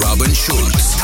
Robin Schulz.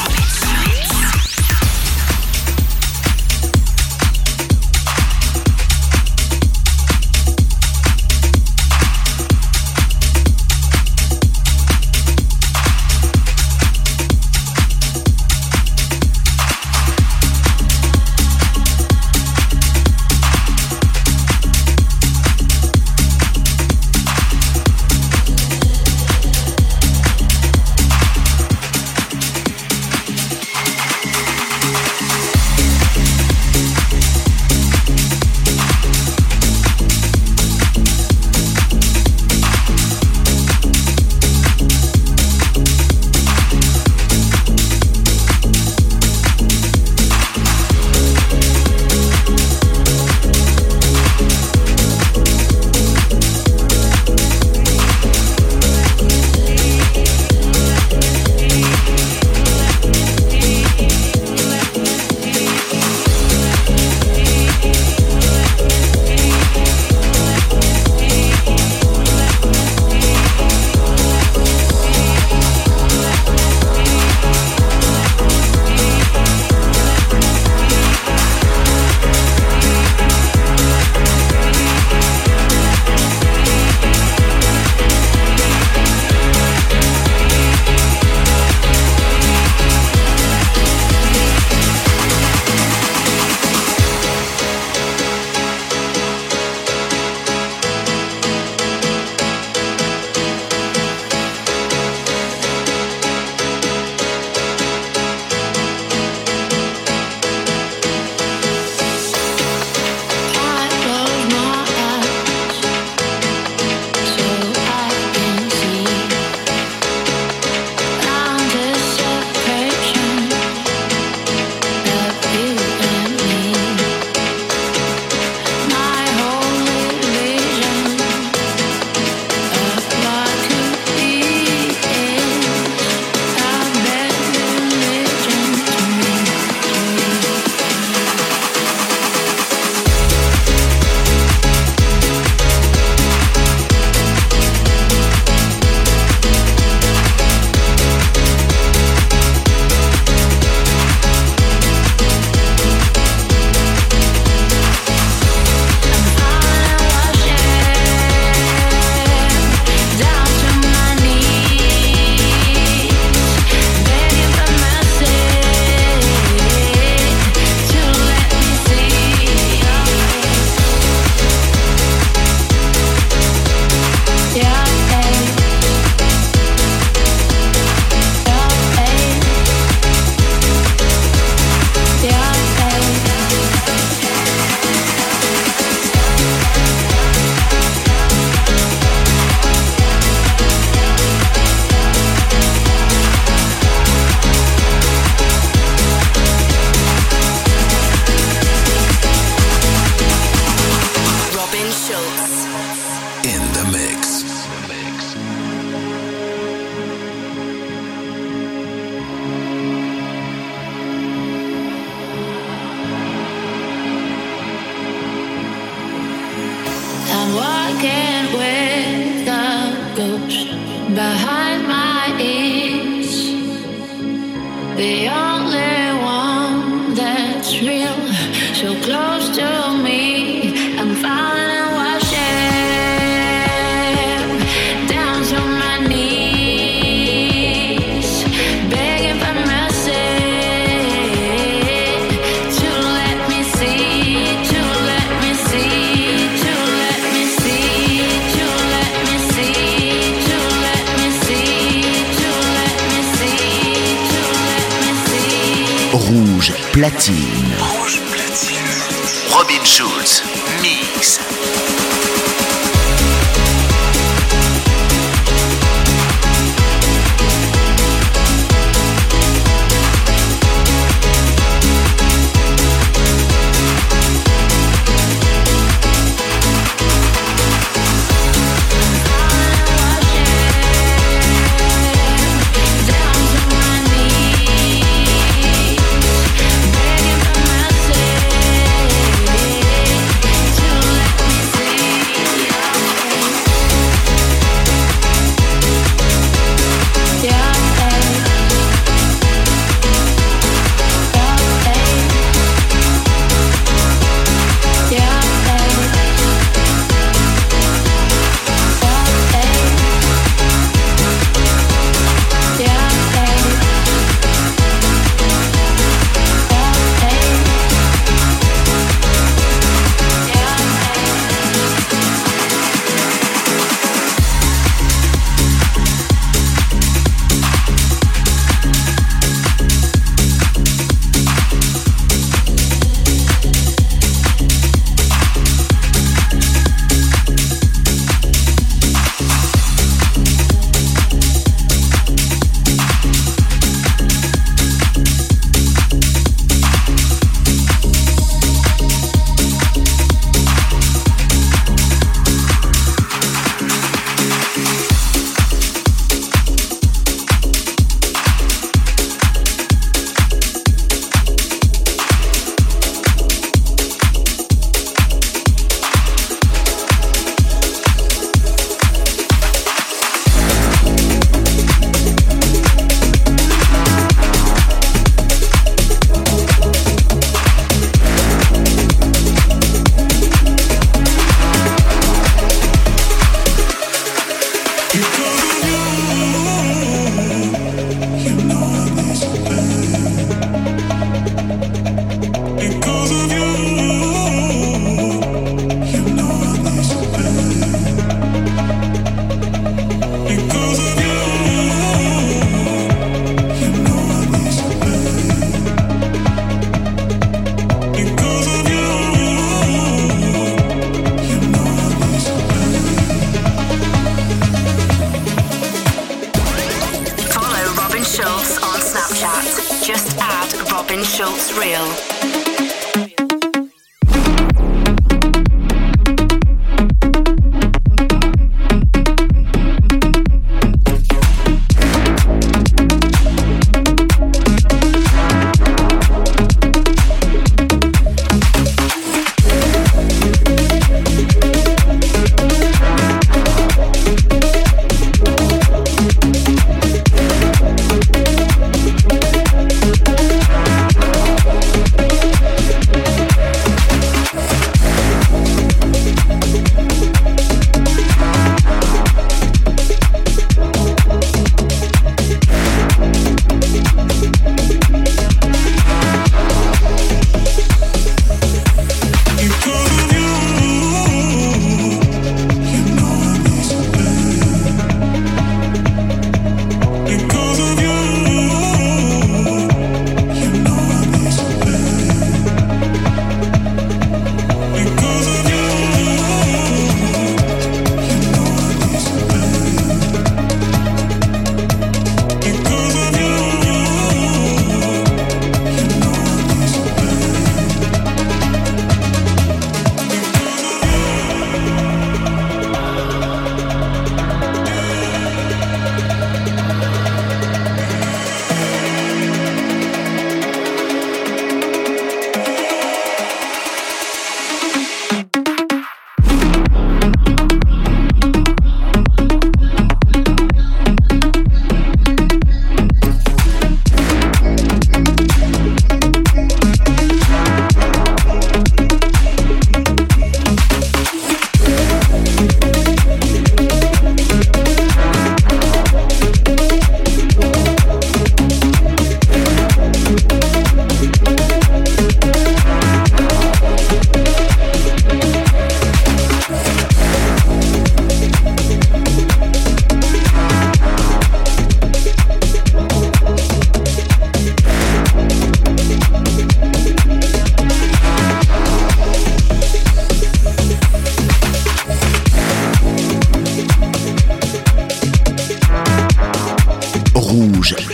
Schultz Real.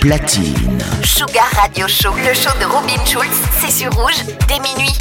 platine. Sugar Radio Show, le show de Robin Schulz, c'est sur rouge dès minuit.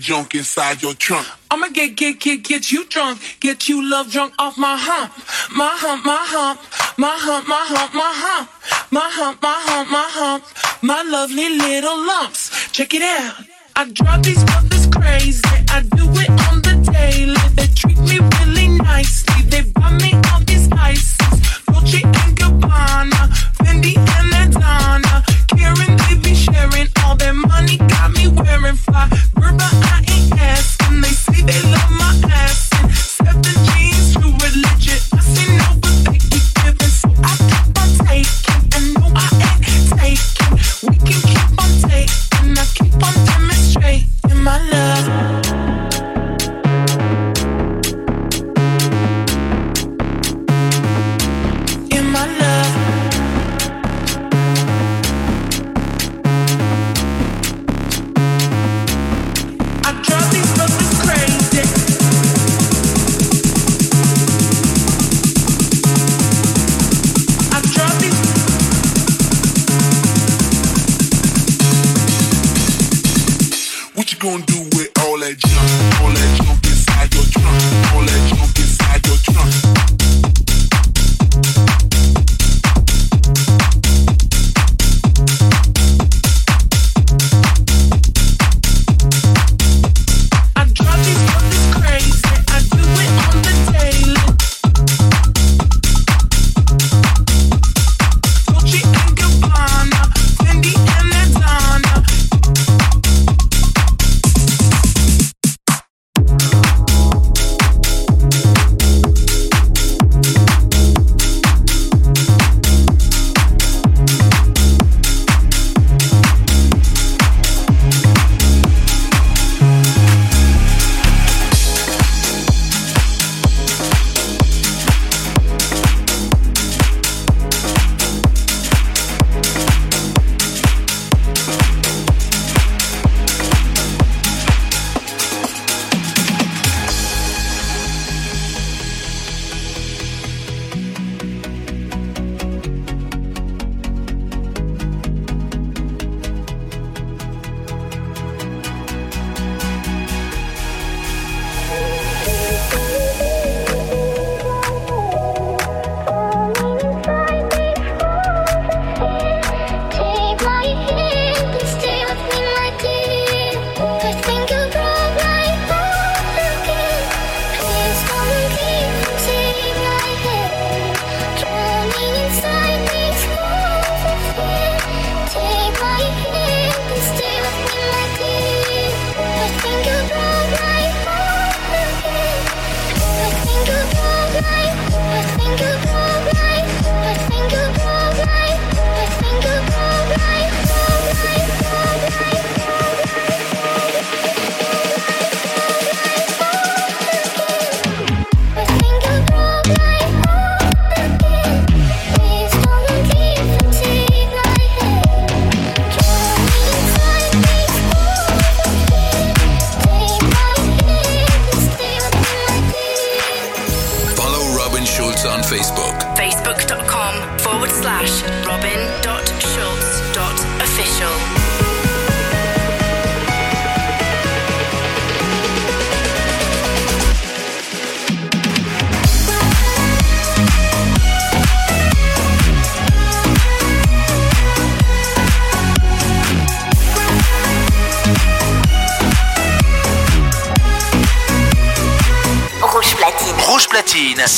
junk inside your trunk. I'ma get, get, get, get you drunk. Get you love drunk off my hump. My hump, my hump. My hump, my hump, my hump. My hump, my hump, my hump. My lovely little lumps. Check it out. I drive these brothers crazy. I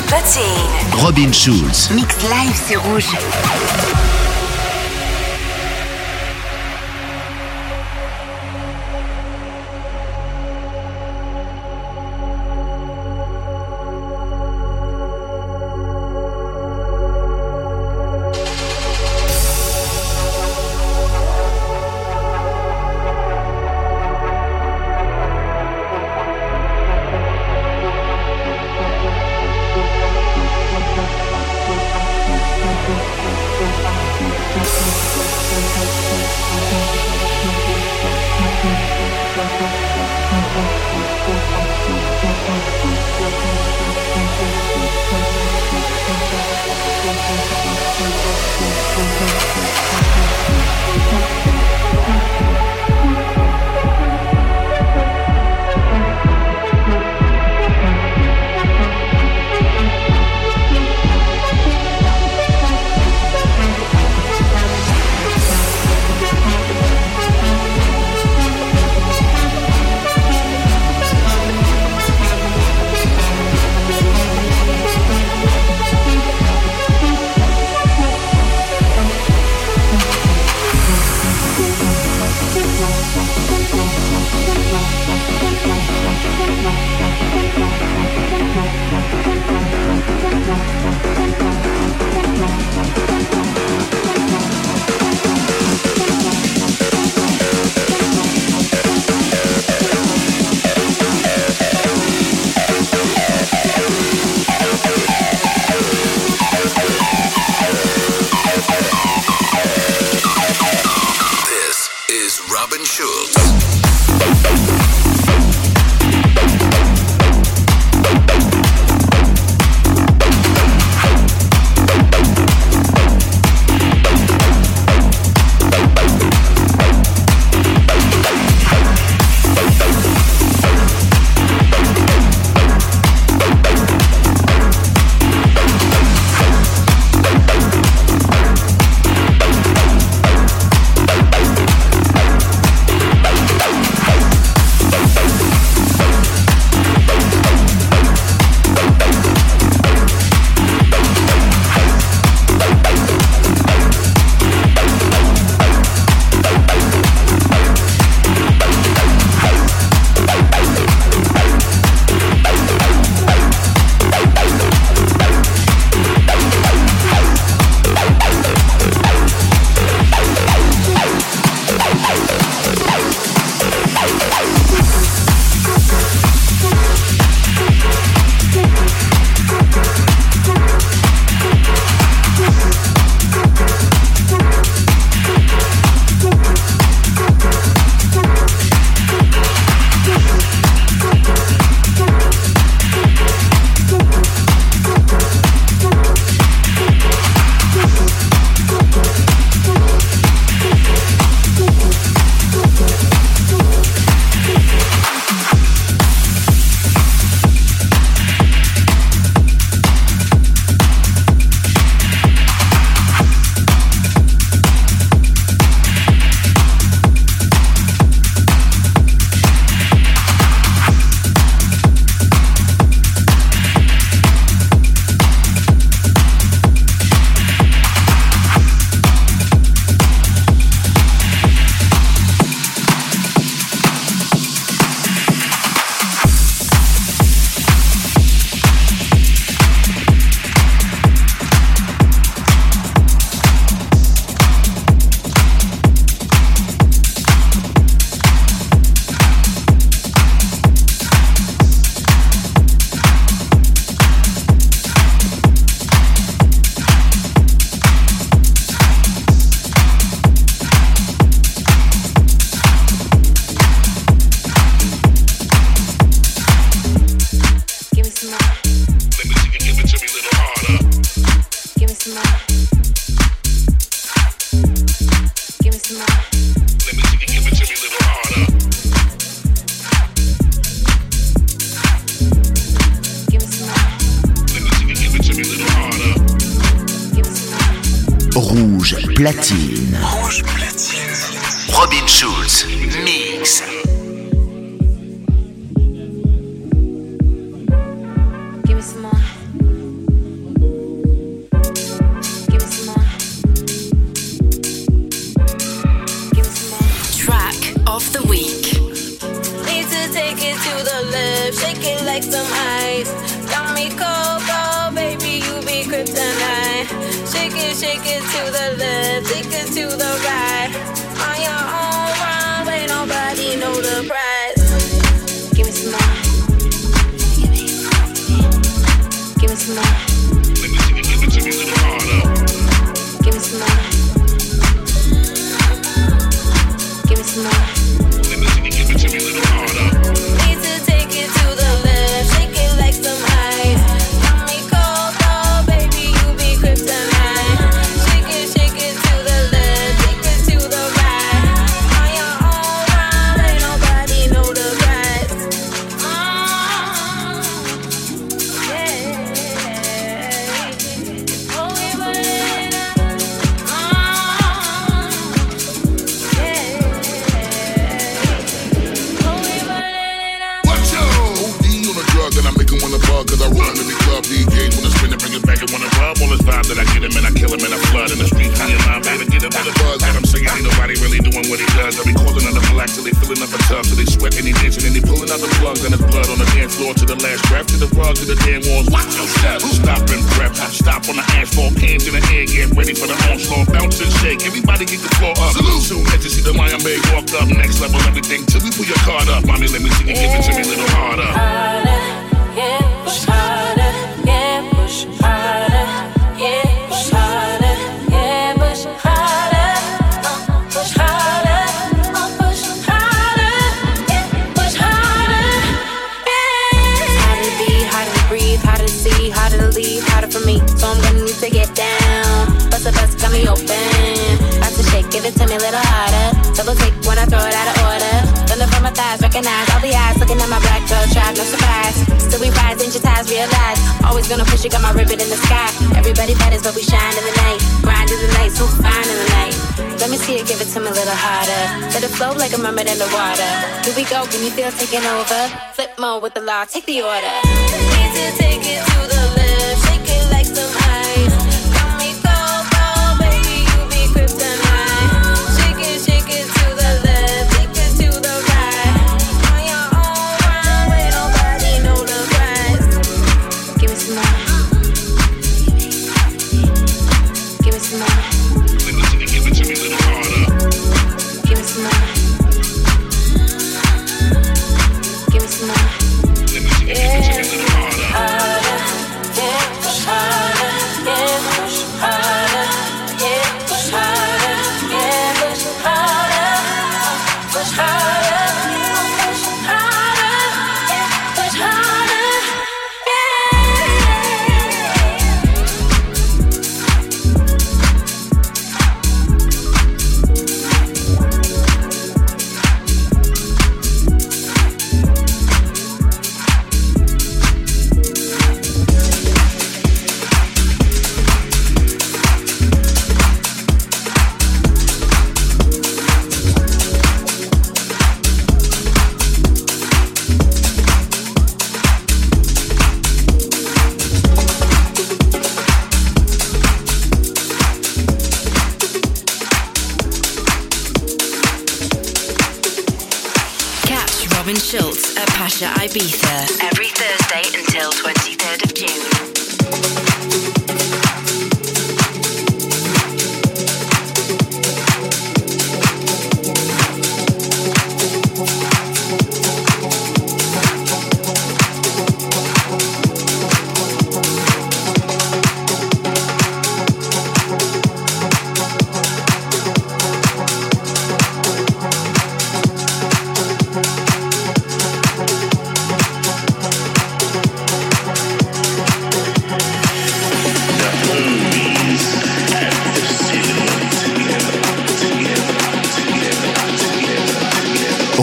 Platine. Robin Schulz. Mix live sur Rouge. Yeah.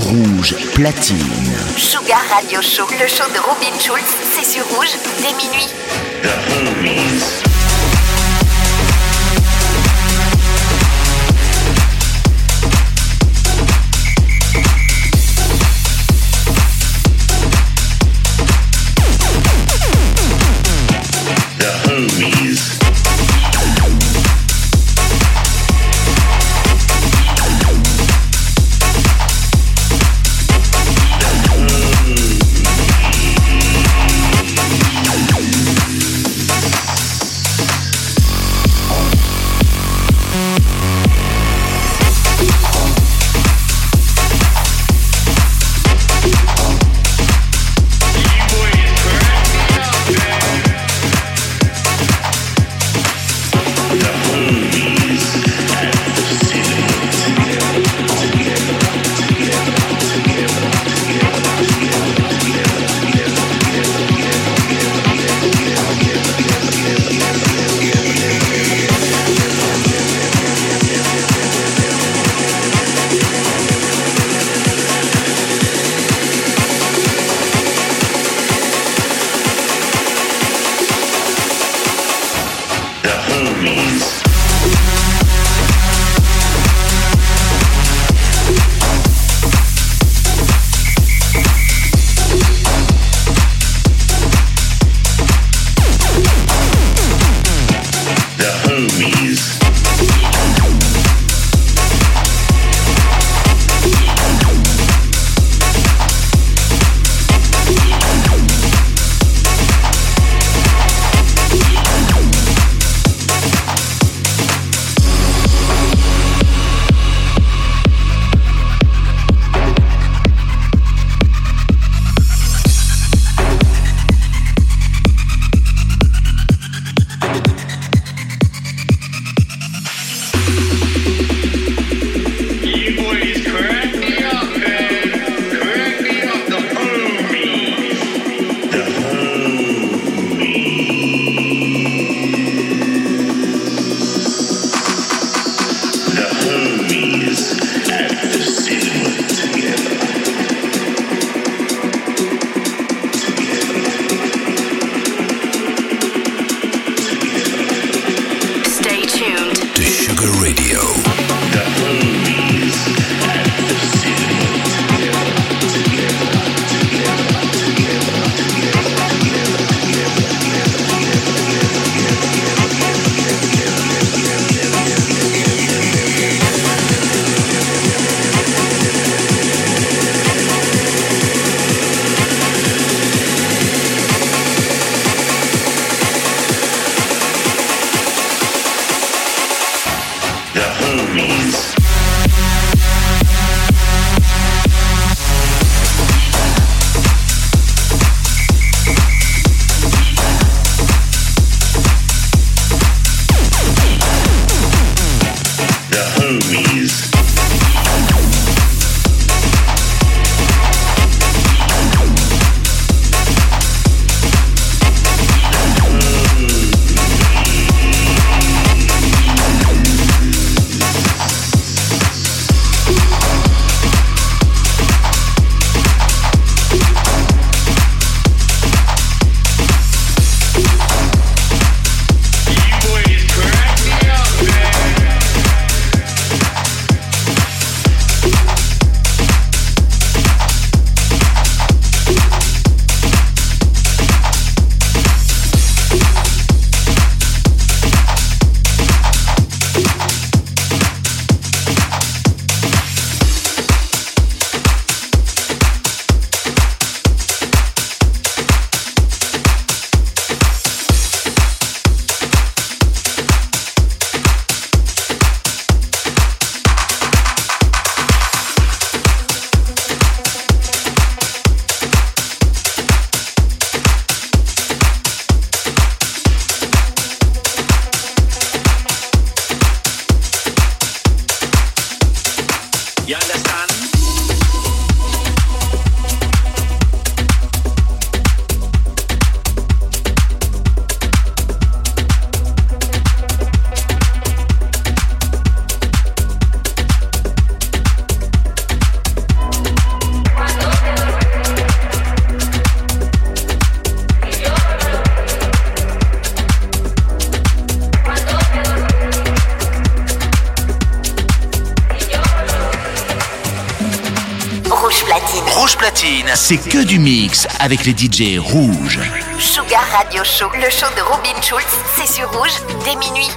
Rouge platine. Sugar Radio Show, le show de Robin Schulz, c'est sur Rouge dès minuit. The du mix avec les DJ rouges. Sugar Radio Show, le show de Robin Schulz, c'est sur rouge dès minuit.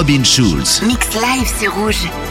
Robin Schulz. Mix live sur Rouge.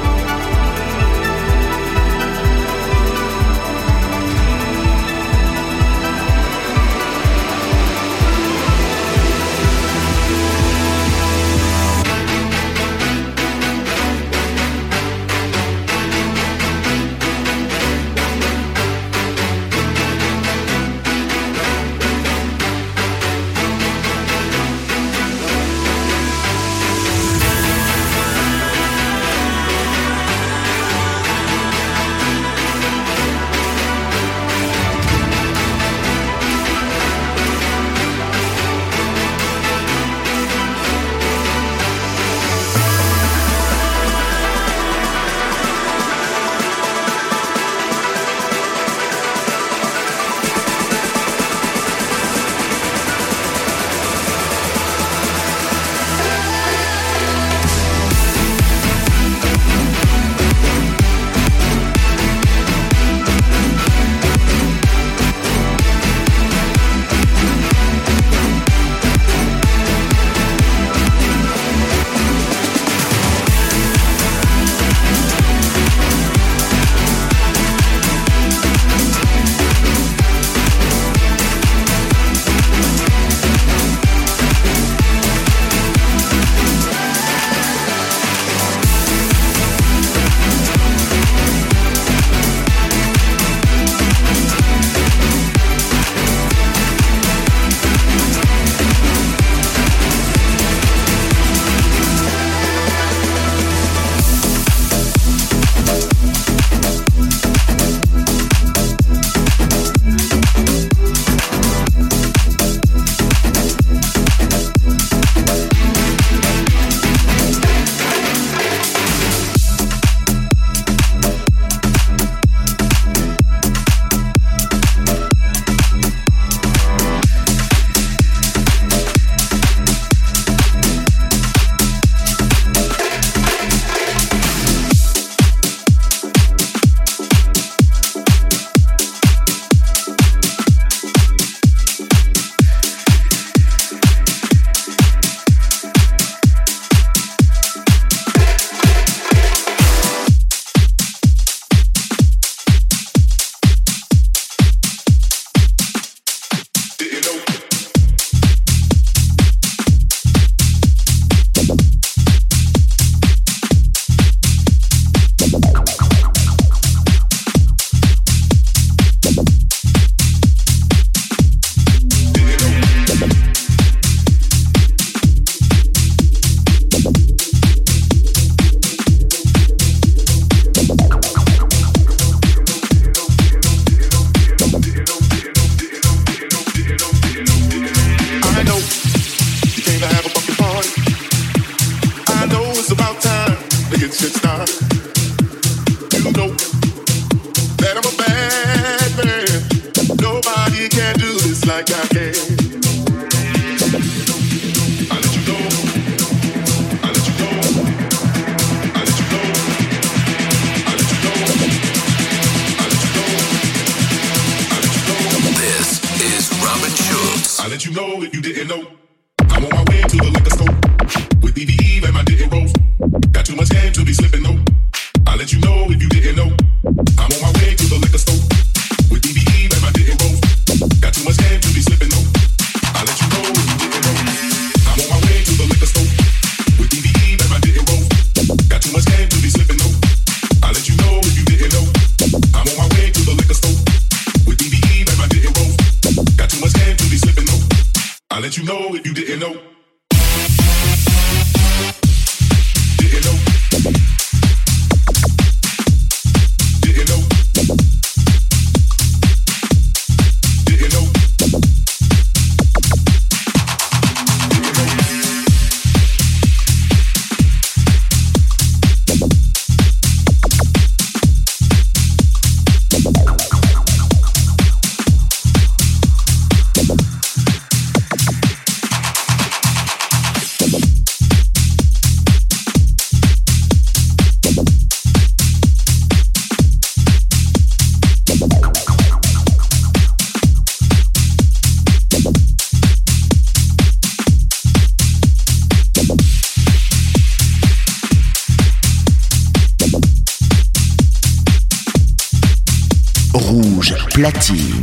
Platine.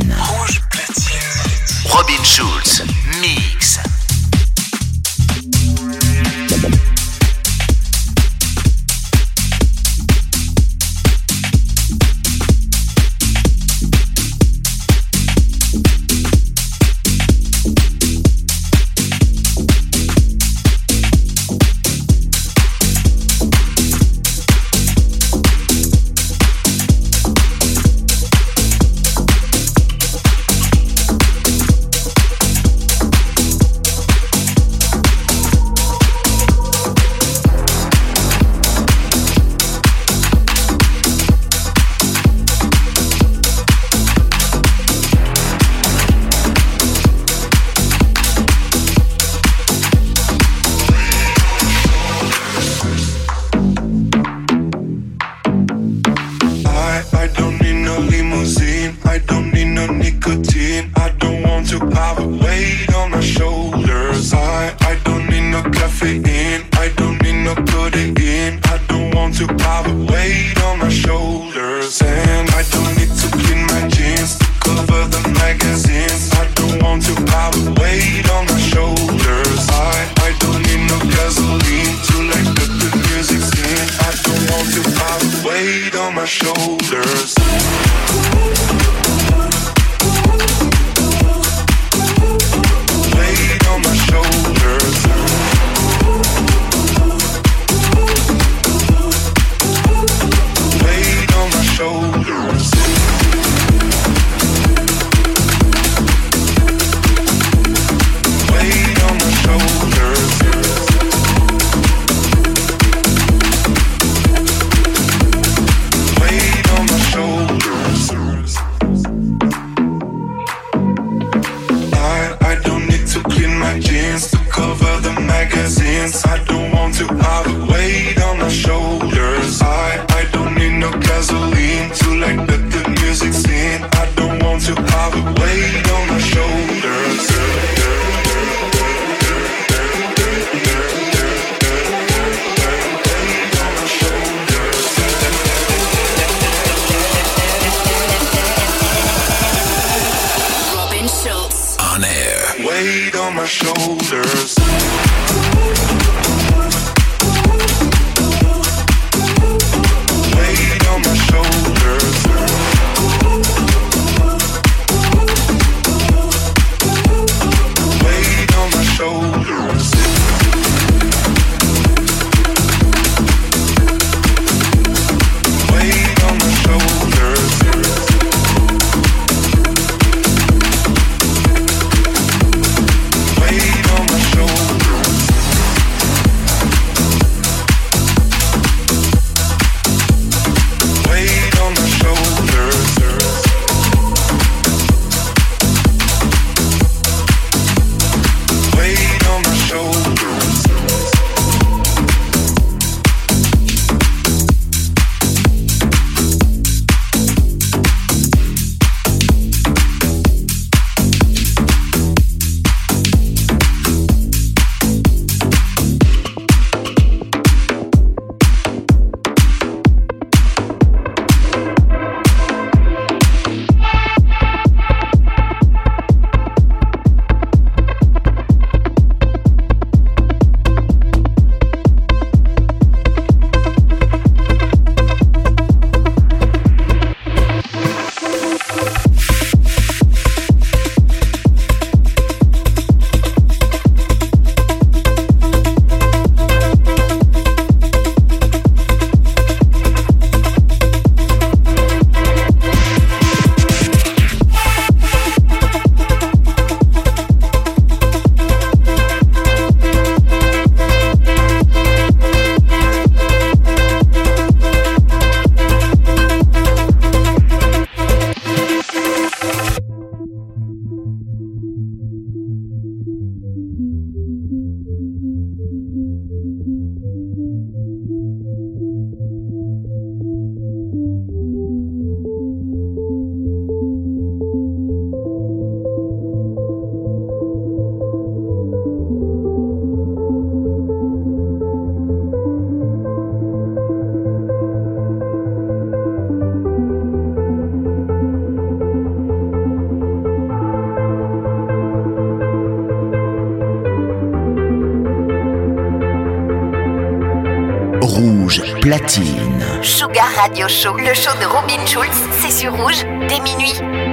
Sugar Radio Show, le show de Robin Schulz, c'est sur Rouge dès minuit.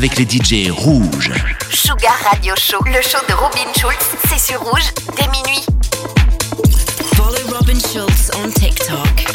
Avec les DJ rouges. Sugar Radio Show, le show de Robin Schulz, c'est sur rouge dès minuit. Follow Robin Schulz on TikTok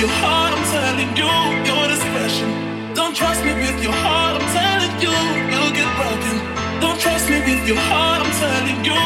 your heart, I'm telling you, you're. Don't trust me with your heart, I'm telling you, you'll get broken. Don't trust me with your heart, I'm telling you.